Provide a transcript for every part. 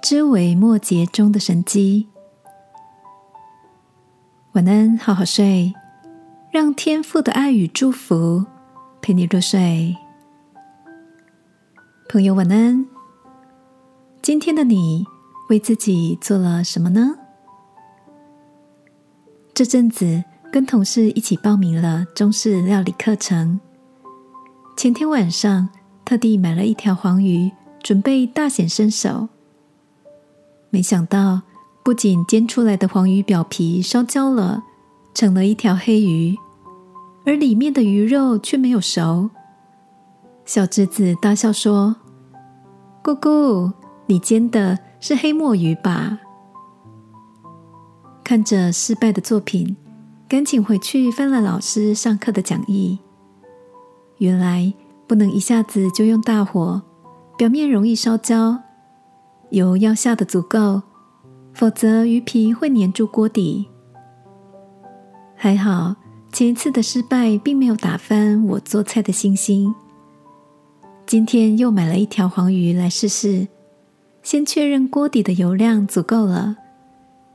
知微末节中的神机。晚安，好好睡，让天父的爱与祝福陪你入睡。朋友，晚安。今天的你为自己做了什么呢？这阵子跟同事一起报名了中式料理课程。前天晚上特地买了一条黄鱼，准备大显身手。没想到，不仅煎出来的黄鱼表皮烧焦了，成了一条黑鱼，而里面的鱼肉却没有熟。小侄子大笑说：“姑姑，你煎的是黑墨鱼吧？”看着失败的作品，赶紧回去翻了老师上课的讲义。原来不能一下子就用大火，表面容易烧焦。油要下的足够，否则鱼皮会粘住锅底。还好前一次的失败并没有打翻我做菜的信心。今天又买了一条黄鱼来试试，先确认锅底的油量足够了，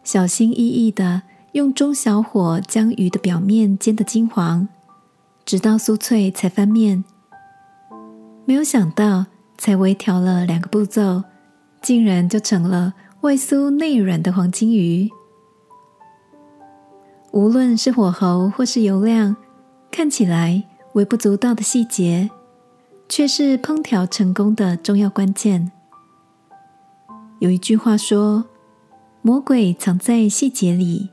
小心翼翼的用中小火将鱼的表面煎得金黄，直到酥脆才翻面。没有想到，才微调了两个步骤。竟然就成了外酥内软的黄金鱼。无论是火候或是油量，看起来微不足道的细节，却是烹调成功的重要关键。有一句话说：“魔鬼藏在细节里。”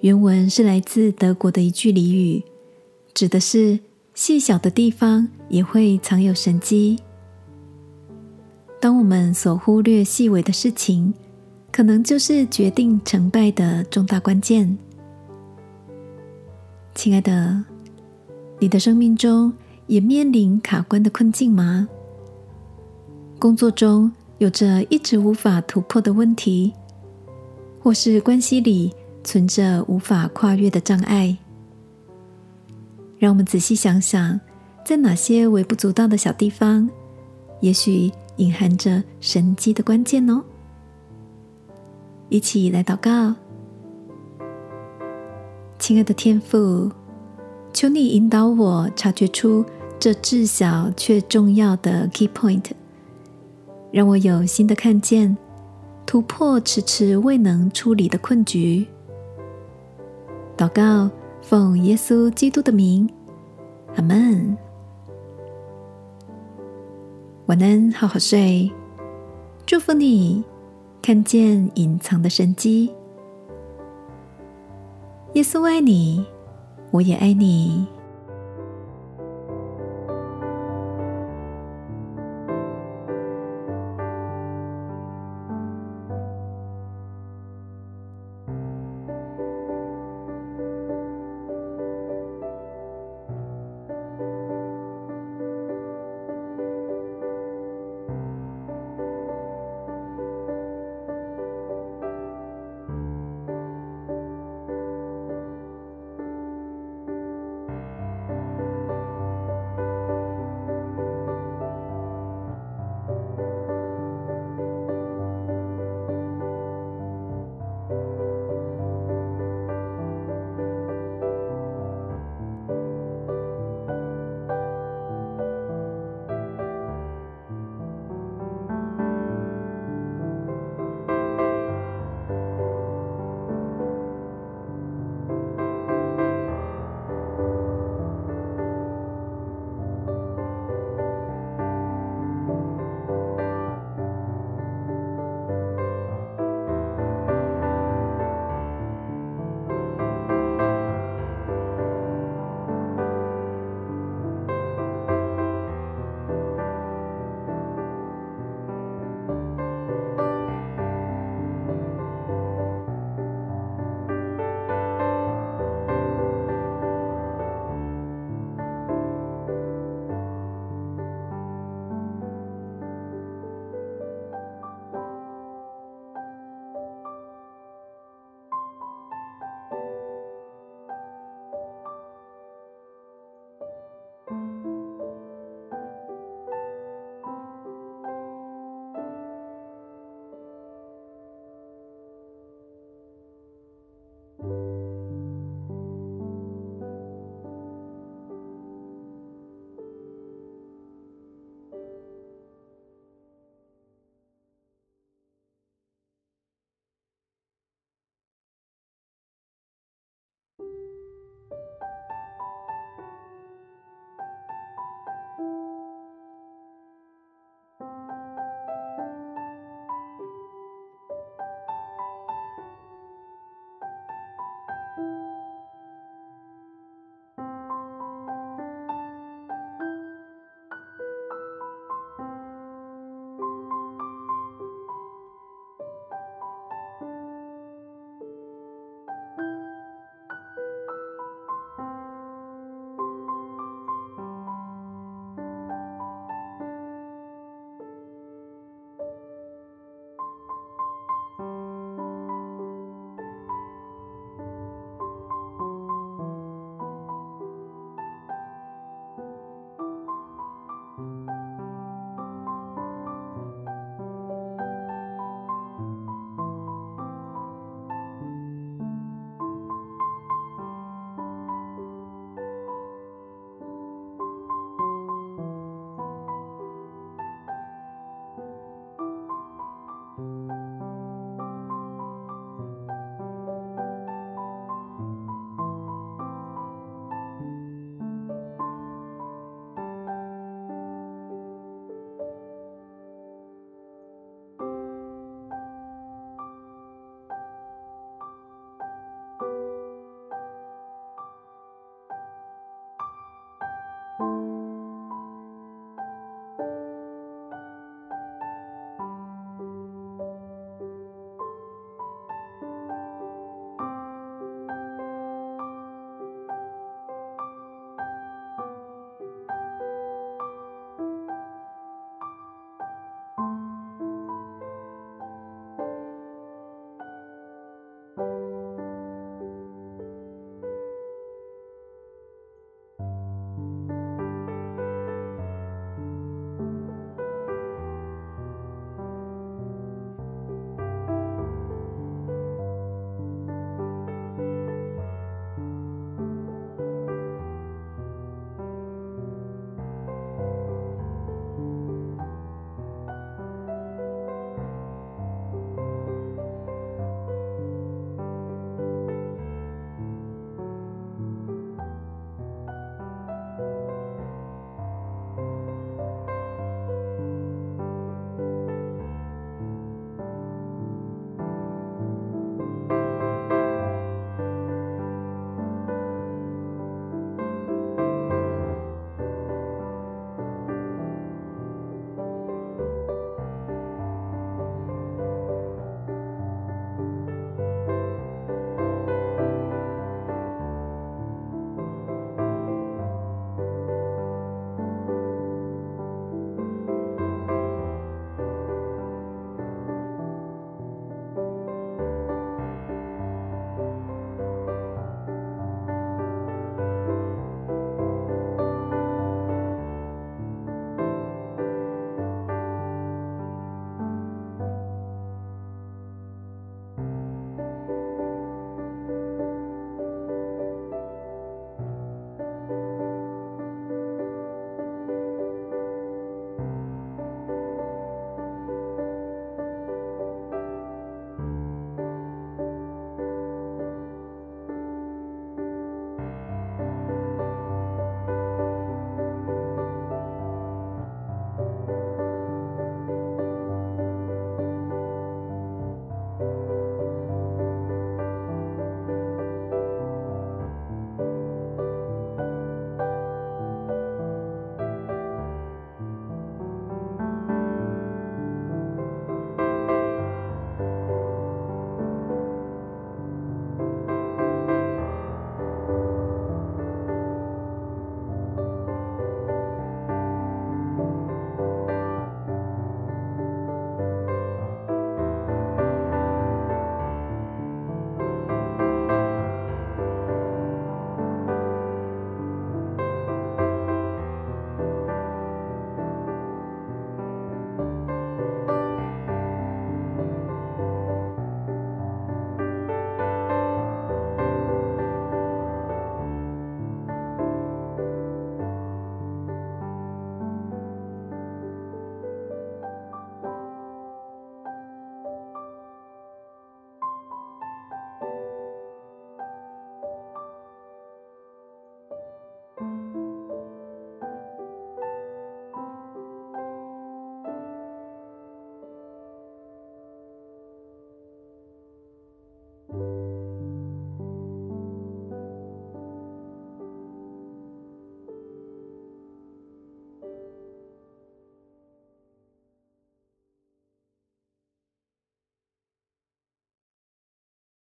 原文是来自德国的一句俚语，指的是细小的地方也会藏有神机。当我们所忽略细微的事情，可能就是决定成败的重大关键。亲爱的，你的生命中也面临卡关的困境吗？工作中有着一直无法突破的问题，或是关系里存着无法跨越的障碍？让我们仔细想想，在哪些微不足道的小地方，也许。隐含着神机的关键哦！一起来祷告，亲爱的天父，求你引导我察觉出这至小却重要的 key point，让我有新的看见，突破迟迟未能处理的困局。祷告，奉耶稣基督的名，阿门。晚安，好好睡。祝福你，看见隐藏的生机。耶稣爱你，我也爱你。